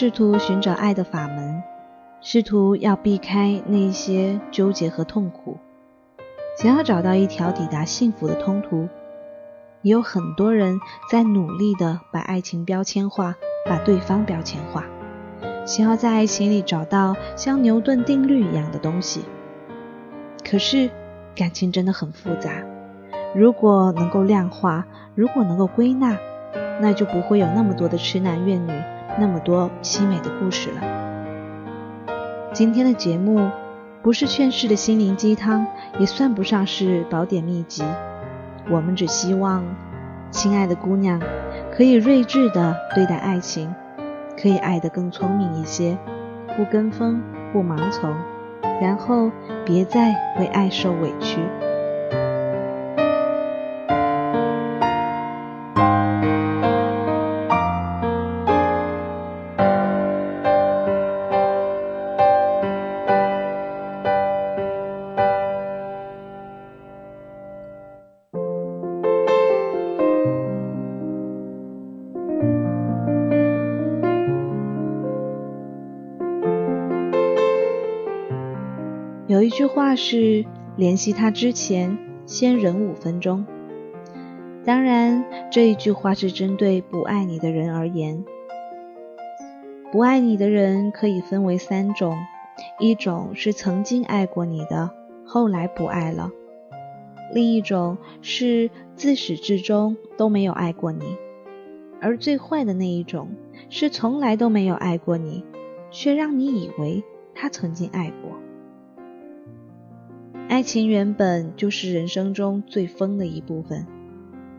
试图寻找爱的法门，试图要避开那些纠结和痛苦，想要找到一条抵达幸福的通途。也有很多人在努力的把爱情标签化，把对方标签化，想要在爱情里找到像牛顿定律一样的东西。可是感情真的很复杂，如果能够量化，如果能够归纳，那就不会有那么多的痴男怨女。那么多凄美的故事了。今天的节目不是劝世的心灵鸡汤，也算不上是宝典秘籍。我们只希望，亲爱的姑娘，可以睿智的对待爱情，可以爱得更聪明一些，不跟风，不盲从，然后别再为爱受委屈。句话是：联系他之前，先忍五分钟。当然，这一句话是针对不爱你的人而言。不爱你的人可以分为三种：一种是曾经爱过你的，后来不爱了；另一种是自始至终都没有爱过你；而最坏的那一种是从来都没有爱过你，却让你以为他曾经爱过。爱情原本就是人生中最疯的一部分，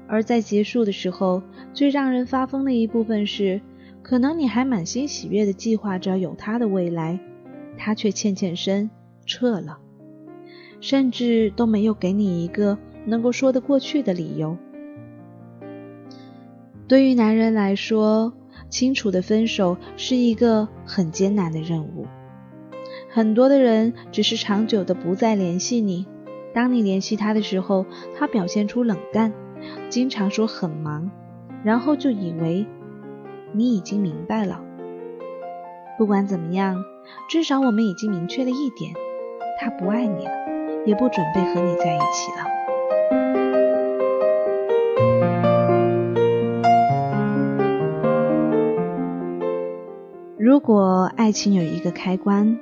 而在结束的时候，最让人发疯的一部分是，可能你还满心喜悦的计划着有他的未来，他却欠欠身撤了，甚至都没有给你一个能够说得过去的理由。对于男人来说，清楚的分手是一个很艰难的任务。很多的人只是长久的不再联系你，当你联系他的时候，他表现出冷淡，经常说很忙，然后就以为你已经明白了。不管怎么样，至少我们已经明确了一点，他不爱你了，也不准备和你在一起了。如果爱情有一个开关。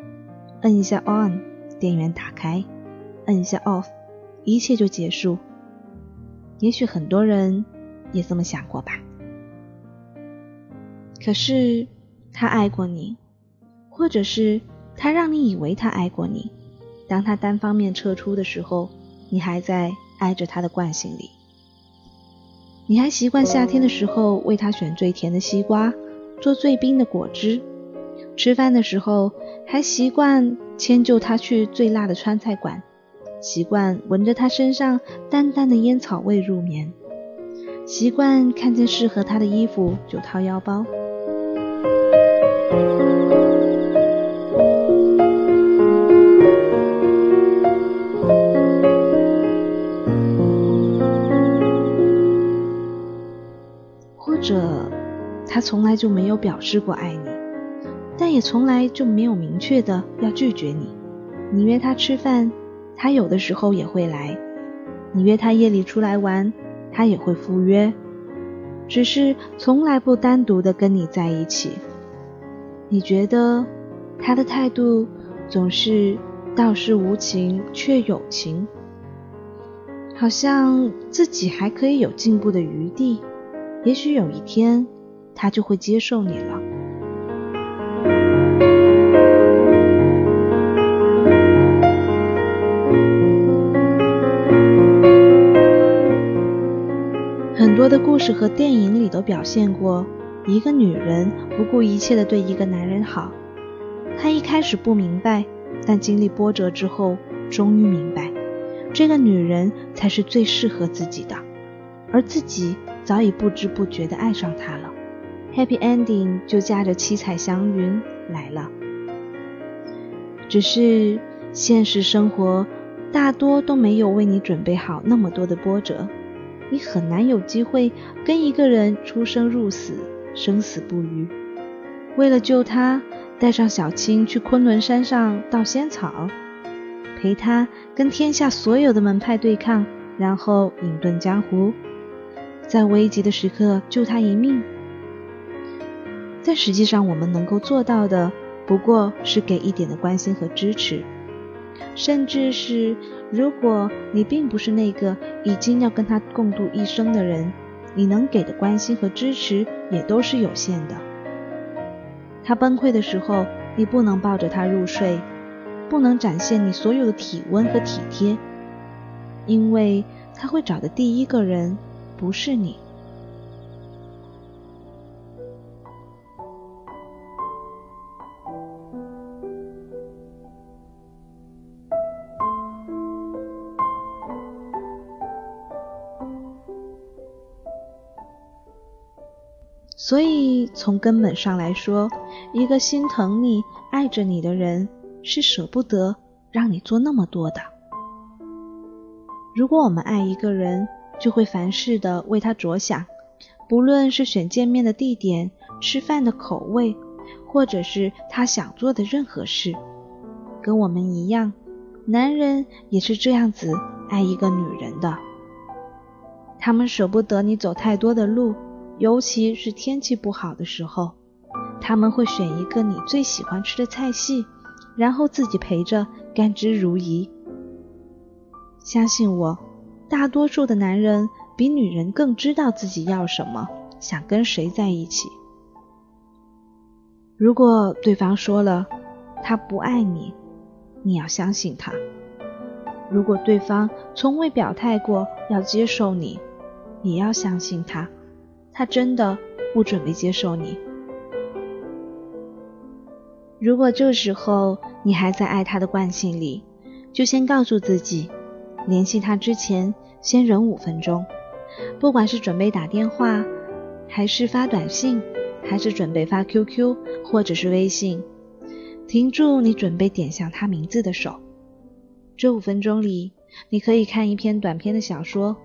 摁一下 on，电源打开；摁一下 off，一切就结束。也许很多人也这么想过吧。可是他爱过你，或者是他让你以为他爱过你。当他单方面撤出的时候，你还在爱着他的惯性里。你还习惯夏天的时候为他选最甜的西瓜，做最冰的果汁。吃饭的时候。还习惯迁就他去最辣的川菜馆，习惯闻着他身上淡淡的烟草味入眠，习惯看见适合他的衣服就掏腰包，或者他从来就没有表示过爱你。但也从来就没有明确的要拒绝你。你约他吃饭，他有的时候也会来；你约他夜里出来玩，他也会赴约。只是从来不单独的跟你在一起。你觉得他的态度总是倒是无情却有情，好像自己还可以有进步的余地，也许有一天他就会接受你了。多的故事和电影里都表现过，一个女人不顾一切的对一个男人好，她一开始不明白，但经历波折之后，终于明白，这个女人才是最适合自己的，而自己早已不知不觉的爱上她了。Happy ending 就驾着七彩祥云来了，只是现实生活大多都没有为你准备好那么多的波折，你很难有机会跟一个人出生入死、生死不渝。为了救他，带上小青去昆仑山上盗仙草，陪他跟天下所有的门派对抗，然后隐遁江湖，在危急的时刻救他一命。但实际上，我们能够做到的，不过是给一点的关心和支持，甚至是如果你并不是那个已经要跟他共度一生的人，你能给的关心和支持也都是有限的。他崩溃的时候，你不能抱着他入睡，不能展现你所有的体温和体贴，因为他会找的第一个人不是你。所以，从根本上来说，一个心疼你、爱着你的人，是舍不得让你做那么多的。如果我们爱一个人，就会凡事的为他着想，不论是选见面的地点、吃饭的口味，或者是他想做的任何事，跟我们一样，男人也是这样子爱一个女人的。他们舍不得你走太多的路。尤其是天气不好的时候，他们会选一个你最喜欢吃的菜系，然后自己陪着甘之如饴。相信我，大多数的男人比女人更知道自己要什么，想跟谁在一起。如果对方说了他不爱你，你要相信他；如果对方从未表态过要接受你，也要相信他。他真的不准备接受你。如果这时候你还在爱他的惯性里，就先告诉自己，联系他之前先忍五分钟。不管是准备打电话，还是发短信，还是准备发 QQ 或者是微信，停住你准备点向他名字的手。这五分钟里，你可以看一篇短篇的小说。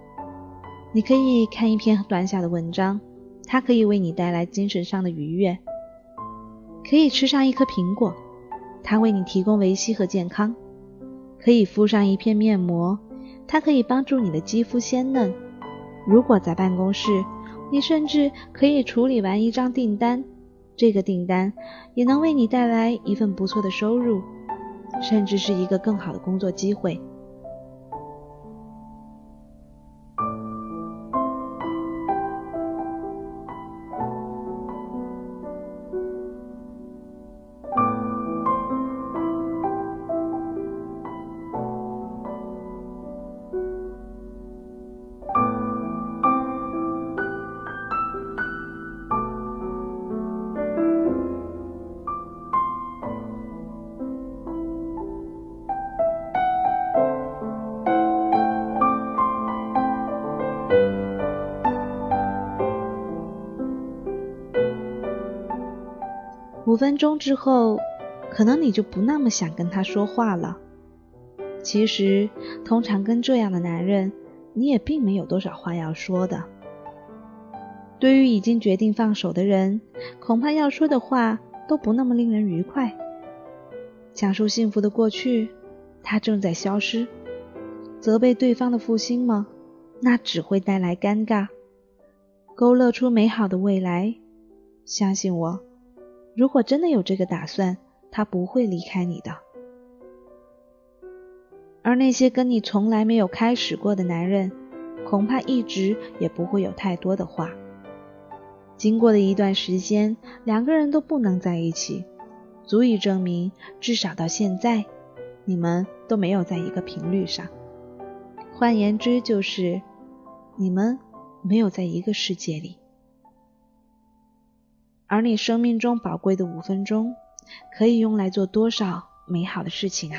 你可以看一篇短小的文章，它可以为你带来精神上的愉悦；可以吃上一颗苹果，它为你提供维 C 和健康；可以敷上一片面膜，它可以帮助你的肌肤鲜嫩。如果在办公室，你甚至可以处理完一张订单，这个订单也能为你带来一份不错的收入，甚至是一个更好的工作机会。五分钟之后，可能你就不那么想跟他说话了。其实，通常跟这样的男人，你也并没有多少话要说的。对于已经决定放手的人，恐怕要说的话都不那么令人愉快。讲述幸福的过去，它正在消失；责备对方的负心吗？那只会带来尴尬。勾勒出美好的未来，相信我。如果真的有这个打算，他不会离开你的。而那些跟你从来没有开始过的男人，恐怕一直也不会有太多的话。经过的一段时间，两个人都不能在一起，足以证明，至少到现在，你们都没有在一个频率上。换言之，就是你们没有在一个世界里。而你生命中宝贵的五分钟，可以用来做多少美好的事情啊！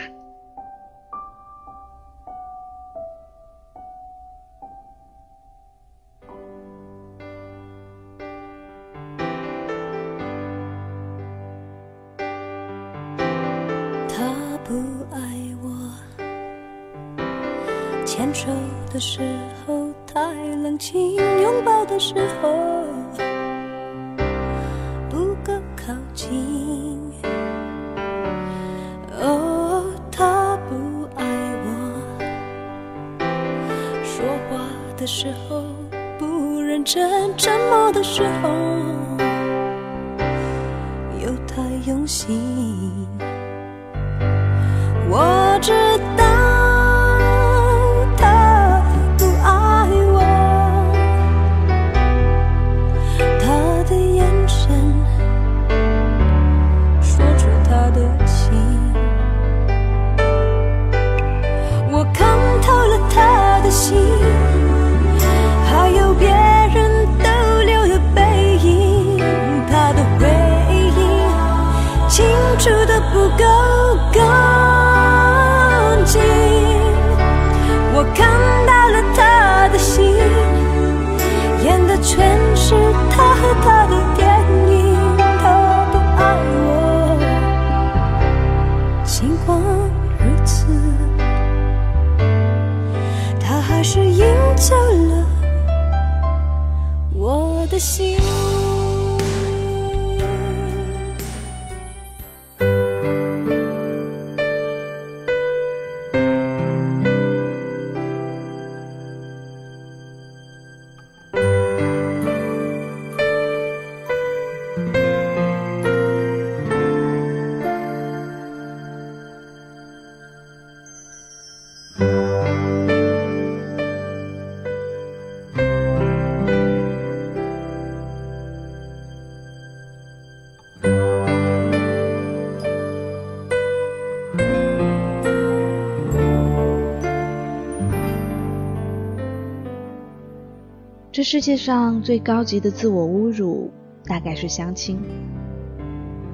世界上最高级的自我侮辱，大概是相亲。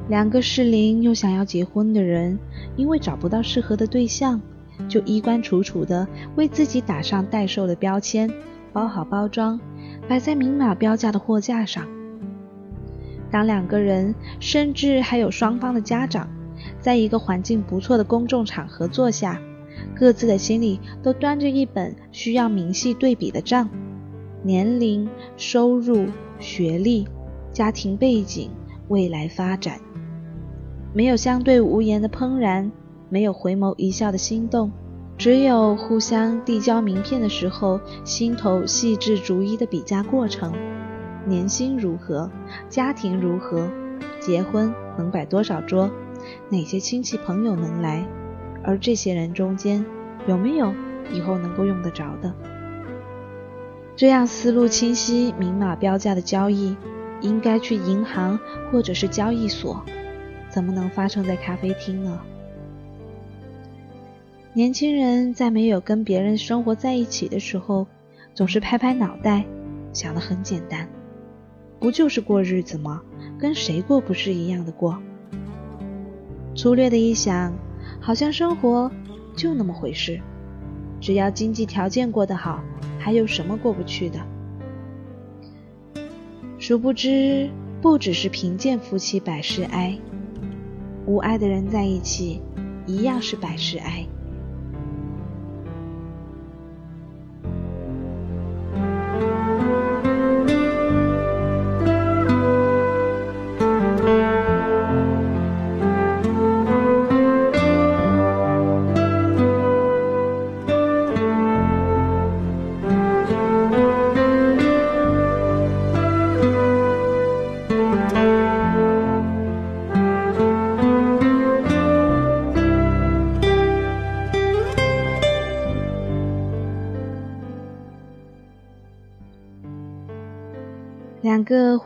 两个适龄又想要结婚的人，因为找不到适合的对象，就衣冠楚楚的为自己打上待售的标签，包好包装，摆在明码标价的货架上。当两个人，甚至还有双方的家长，在一个环境不错的公众场合坐下，各自的心里都端着一本需要明细对比的账。年龄、收入、学历、家庭背景、未来发展，没有相对无言的怦然，没有回眸一笑的心动，只有互相递交名片的时候，心头细致逐一的比价过程：年薪如何，家庭如何，结婚能摆多少桌，哪些亲戚朋友能来，而这些人中间有没有以后能够用得着的？这样思路清晰、明码标价的交易，应该去银行或者是交易所，怎么能发生在咖啡厅呢？年轻人在没有跟别人生活在一起的时候，总是拍拍脑袋，想的很简单，不就是过日子吗？跟谁过不是一样的过？粗略的一想，好像生活就那么回事，只要经济条件过得好。还有什么过不去的？殊不知，不只是贫贱夫妻百事哀，无爱的人在一起，一样是百事哀。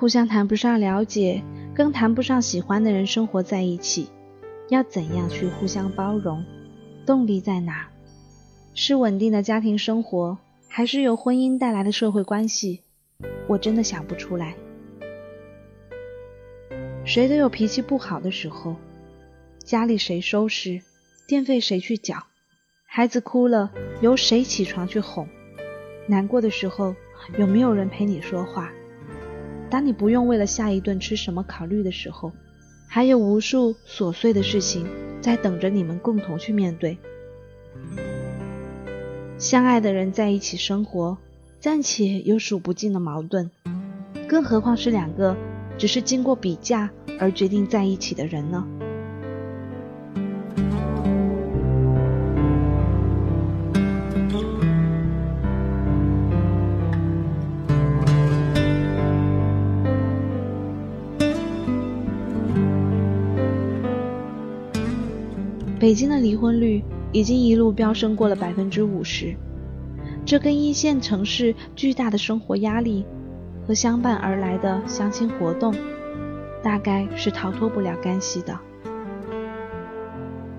互相谈不上了解，更谈不上喜欢的人生活在一起，要怎样去互相包容？动力在哪？是稳定的家庭生活，还是由婚姻带来的社会关系？我真的想不出来。谁都有脾气不好的时候，家里谁收拾，电费谁去缴，孩子哭了由谁起床去哄，难过的时候有没有人陪你说话？当你不用为了下一顿吃什么考虑的时候，还有无数琐碎的事情在等着你们共同去面对。相爱的人在一起生活，暂且有数不尽的矛盾，更何况是两个只是经过比价而决定在一起的人呢？北京的离婚率已经一路飙升过了百分之五十，这跟一线城市巨大的生活压力和相伴而来的相亲活动，大概是逃脱不了干系的。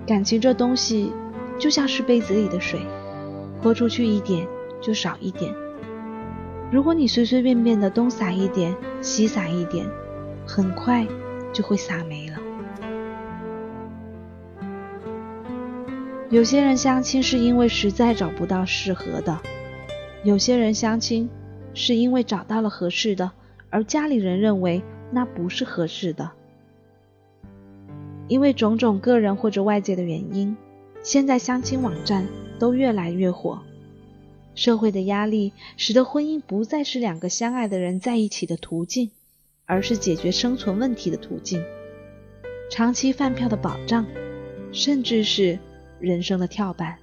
感情这东西就像是杯子里的水，泼出去一点就少一点。如果你随随便便的东洒一点，西洒一点，很快就会洒没了。有些人相亲是因为实在找不到适合的，有些人相亲是因为找到了合适的，而家里人认为那不是合适的。因为种种个人或者外界的原因，现在相亲网站都越来越火。社会的压力使得婚姻不再是两个相爱的人在一起的途径，而是解决生存问题的途径，长期饭票的保障，甚至是。人生的跳板。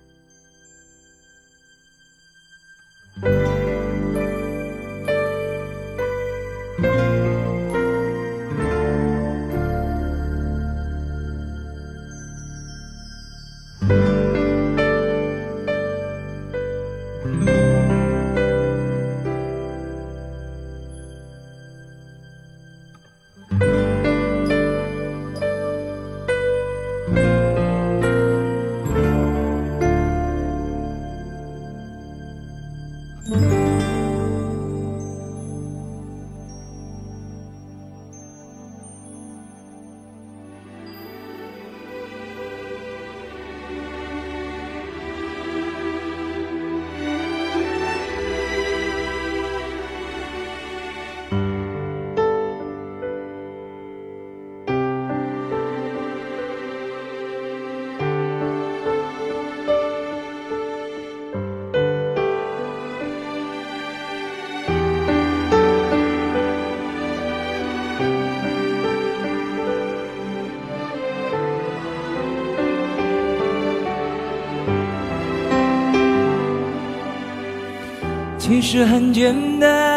其实很简单，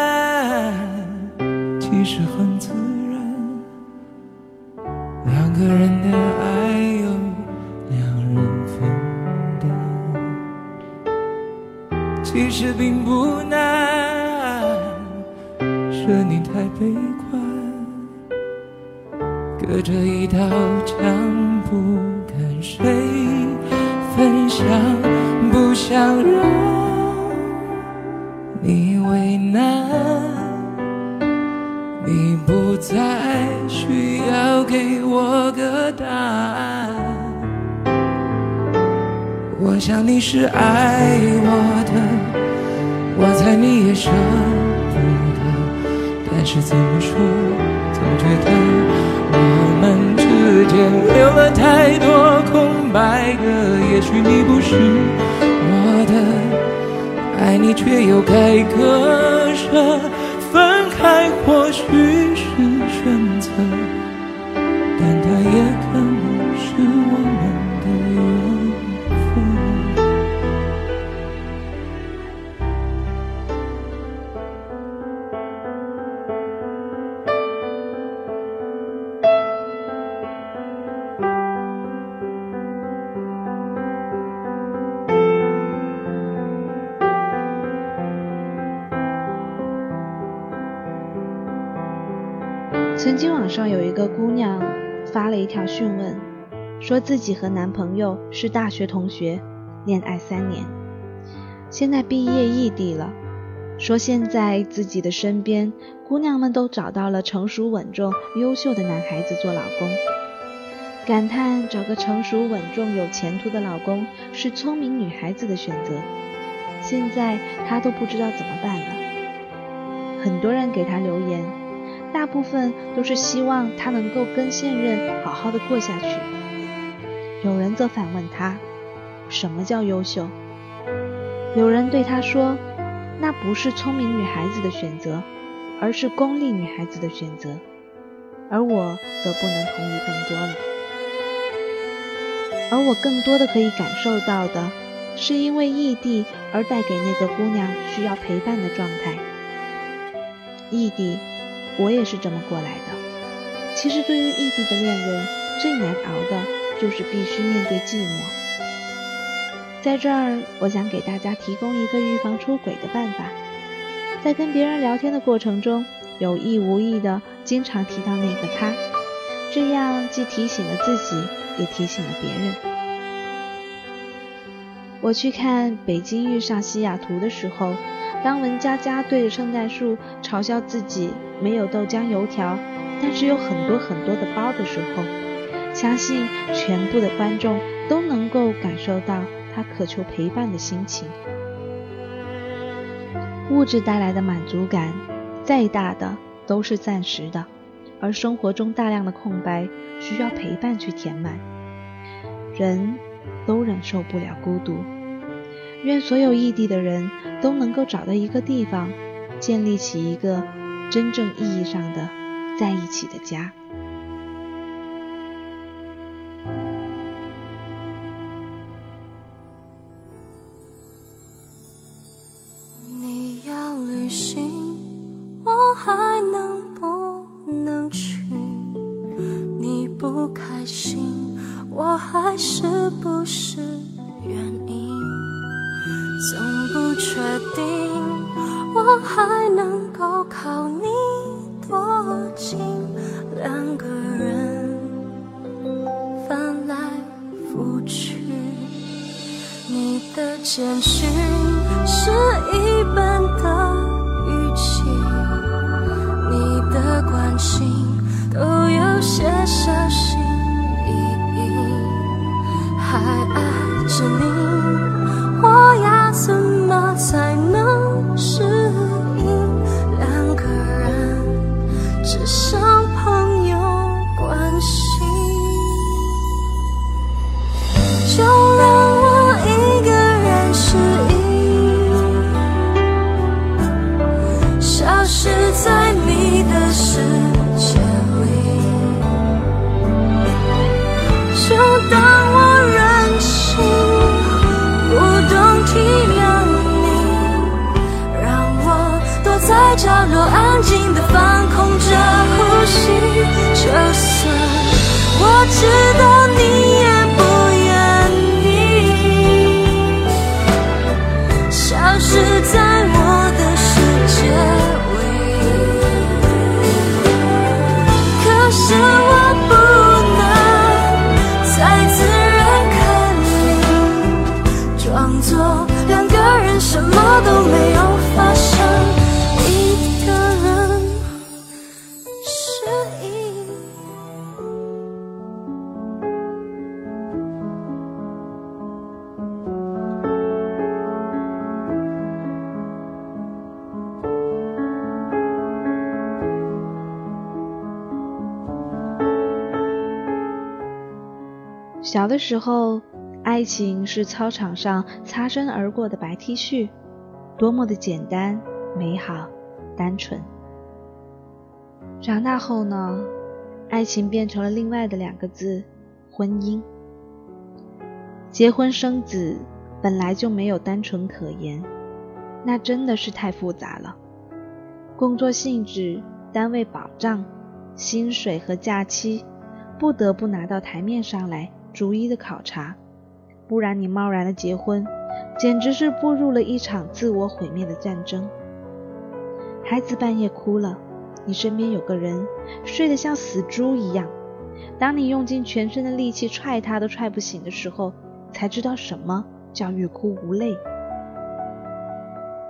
我个答案。我想你是爱我的，我猜你也舍不得。但是怎么说，总觉得我们之间留了太多空白格。也许你不是我的。爱你却又该割舍，分开或许是说自己和男朋友是大学同学，恋爱三年，现在毕业异地了，说现在自己的身边姑娘们都找到了成熟稳重、优秀的男孩子做老公，感叹找个成熟稳重、有前途的老公是聪明女孩子的选择，现在她都不知道怎么办了。很多人给她留言。大部分都是希望她能够跟现任好好的过下去。有人则反问他：“什么叫优秀？”有人对他说：“那不是聪明女孩子的选择，而是功利女孩子的选择。”而我则不能同意更多了。而我更多的可以感受到的，是因为异地而带给那个姑娘需要陪伴的状态。异地。我也是这么过来的。其实，对于异地的恋人，最难熬的就是必须面对寂寞。在这儿，我想给大家提供一个预防出轨的办法：在跟别人聊天的过程中，有意无意的经常提到那个他，这样既提醒了自己，也提醒了别人。我去看《北京遇上西雅图》的时候。当文佳佳对着圣诞树嘲笑自己没有豆浆油条，但是有很多很多的包的时候，相信全部的观众都能够感受到他渴求陪伴的心情。物质带来的满足感，再大的都是暂时的，而生活中大量的空白需要陪伴去填满。人都忍受不了孤独。愿所有异地的人都能够找到一个地方，建立起一个真正意义上的在一起的家。我还能够靠你多近，两个人翻来覆去。你的简讯是一般的语气，你的关心都有些小知道小的时候，爱情是操场上擦身而过的白 T 恤。多么的简单、美好、单纯。长大后呢，爱情变成了另外的两个字——婚姻。结婚生子本来就没有单纯可言，那真的是太复杂了。工作性质、单位保障、薪水和假期，不得不拿到台面上来逐一的考察，不然你贸然的结婚。简直是步入了一场自我毁灭的战争。孩子半夜哭了，你身边有个人睡得像死猪一样，当你用尽全身的力气踹他都踹不醒的时候，才知道什么叫欲哭无泪。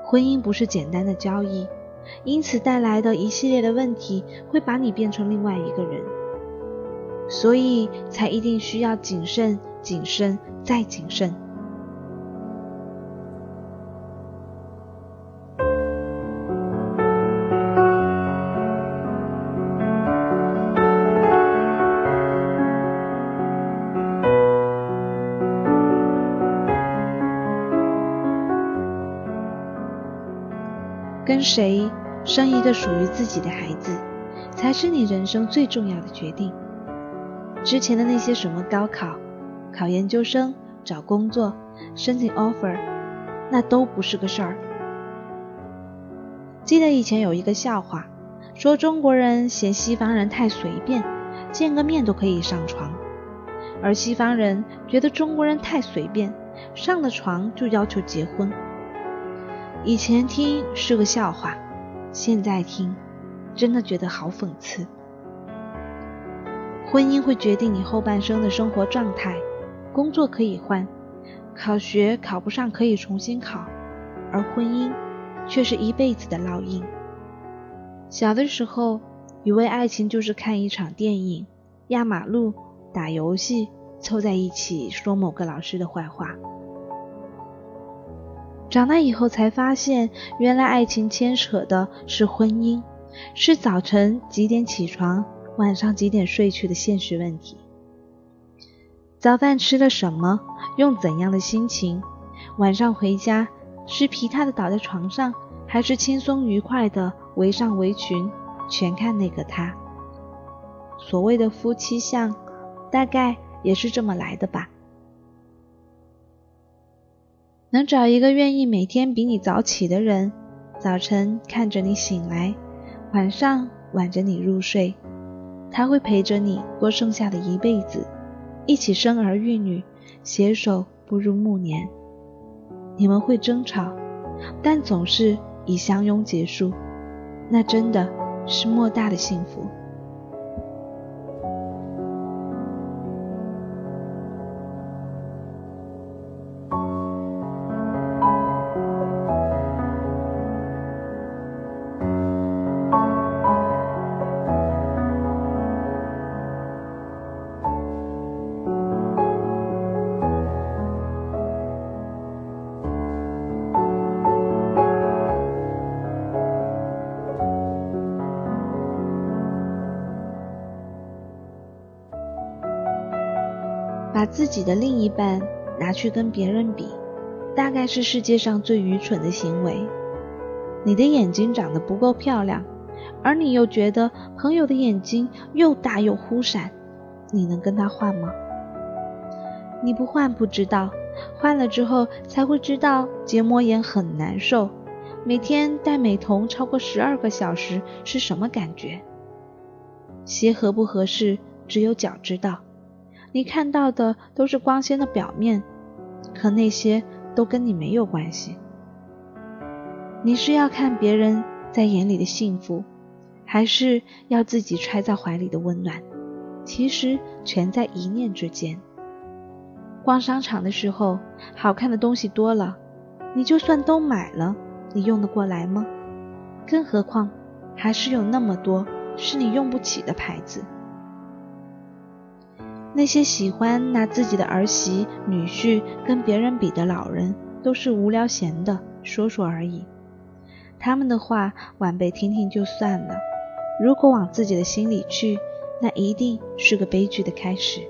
婚姻不是简单的交易，因此带来的一系列的问题会把你变成另外一个人，所以才一定需要谨慎、谨慎再谨慎。跟谁生一个属于自己的孩子，才是你人生最重要的决定。之前的那些什么高考、考研究生、找工作、申请 offer，那都不是个事儿。记得以前有一个笑话，说中国人嫌西方人太随便，见个面都可以上床，而西方人觉得中国人太随便，上了床就要求结婚。以前听是个笑话，现在听真的觉得好讽刺。婚姻会决定你后半生的生活状态，工作可以换，考学考不上可以重新考，而婚姻却是一辈子的烙印。小的时候，以为爱情就是看一场电影、压马路、打游戏、凑在一起说某个老师的坏话。长大以后才发现，原来爱情牵扯的是婚姻，是早晨几点起床，晚上几点睡去的现实问题。早饭吃了什么，用怎样的心情，晚上回家是疲沓的倒在床上，还是轻松愉快的围上围裙，全看那个他。所谓的夫妻相，大概也是这么来的吧。能找一个愿意每天比你早起的人，早晨看着你醒来，晚上挽着你入睡，他会陪着你过剩下的一辈子，一起生儿育女，携手步入暮年。你们会争吵，但总是以相拥结束，那真的是莫大的幸福。把自己的另一半拿去跟别人比，大概是世界上最愚蠢的行为。你的眼睛长得不够漂亮，而你又觉得朋友的眼睛又大又忽闪，你能跟他换吗？你不换不知道，换了之后才会知道结膜炎很难受，每天戴美瞳超过十二个小时是什么感觉。鞋合不合适，只有脚知道。你看到的都是光鲜的表面，可那些都跟你没有关系。你是要看别人在眼里的幸福，还是要自己揣在怀里的温暖？其实全在一念之间。逛商场的时候，好看的东西多了，你就算都买了，你用得过来吗？更何况，还是有那么多是你用不起的牌子。那些喜欢拿自己的儿媳、女婿跟别人比的老人，都是无聊闲的说说而已。他们的话晚辈听听就算了，如果往自己的心里去，那一定是个悲剧的开始。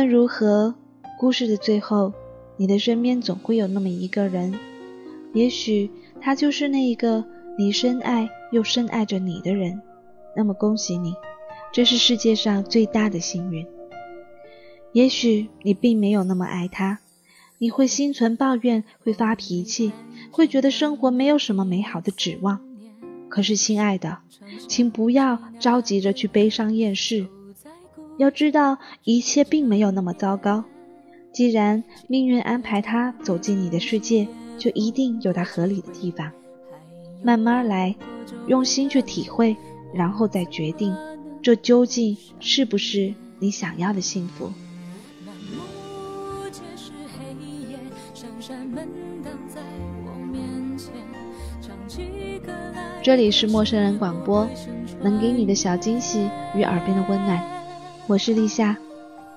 无论如何，故事的最后，你的身边总会有那么一个人，也许他就是那一个你深爱又深爱着你的人。那么恭喜你，这是世界上最大的幸运。也许你并没有那么爱他，你会心存抱怨，会发脾气，会觉得生活没有什么美好的指望。可是，亲爱的，请不要着急着去悲伤厌世。要知道，一切并没有那么糟糕。既然命运安排他走进你的世界，就一定有他合理的地方。慢慢来，用心去体会，然后再决定，这究竟是不是你想要的幸福。这里是陌生人广播，能给你的小惊喜与耳边的温暖。我是立夏，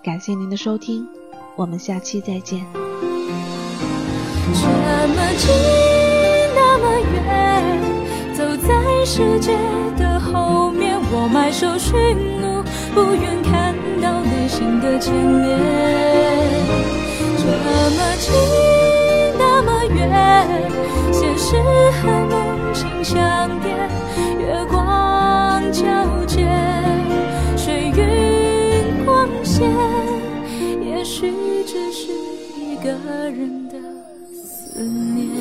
感谢您的收听，我们下期再见。这么近，那么远，走在世界的后面，我埋首寻路，不愿看到内心的牵连。这么近，那么远，现实和梦。境相连，只是一个人的思念。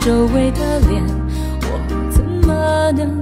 周围的脸，我怎么能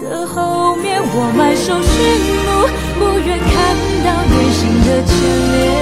的后面，我埋首寻路，不愿看到内心的牵连。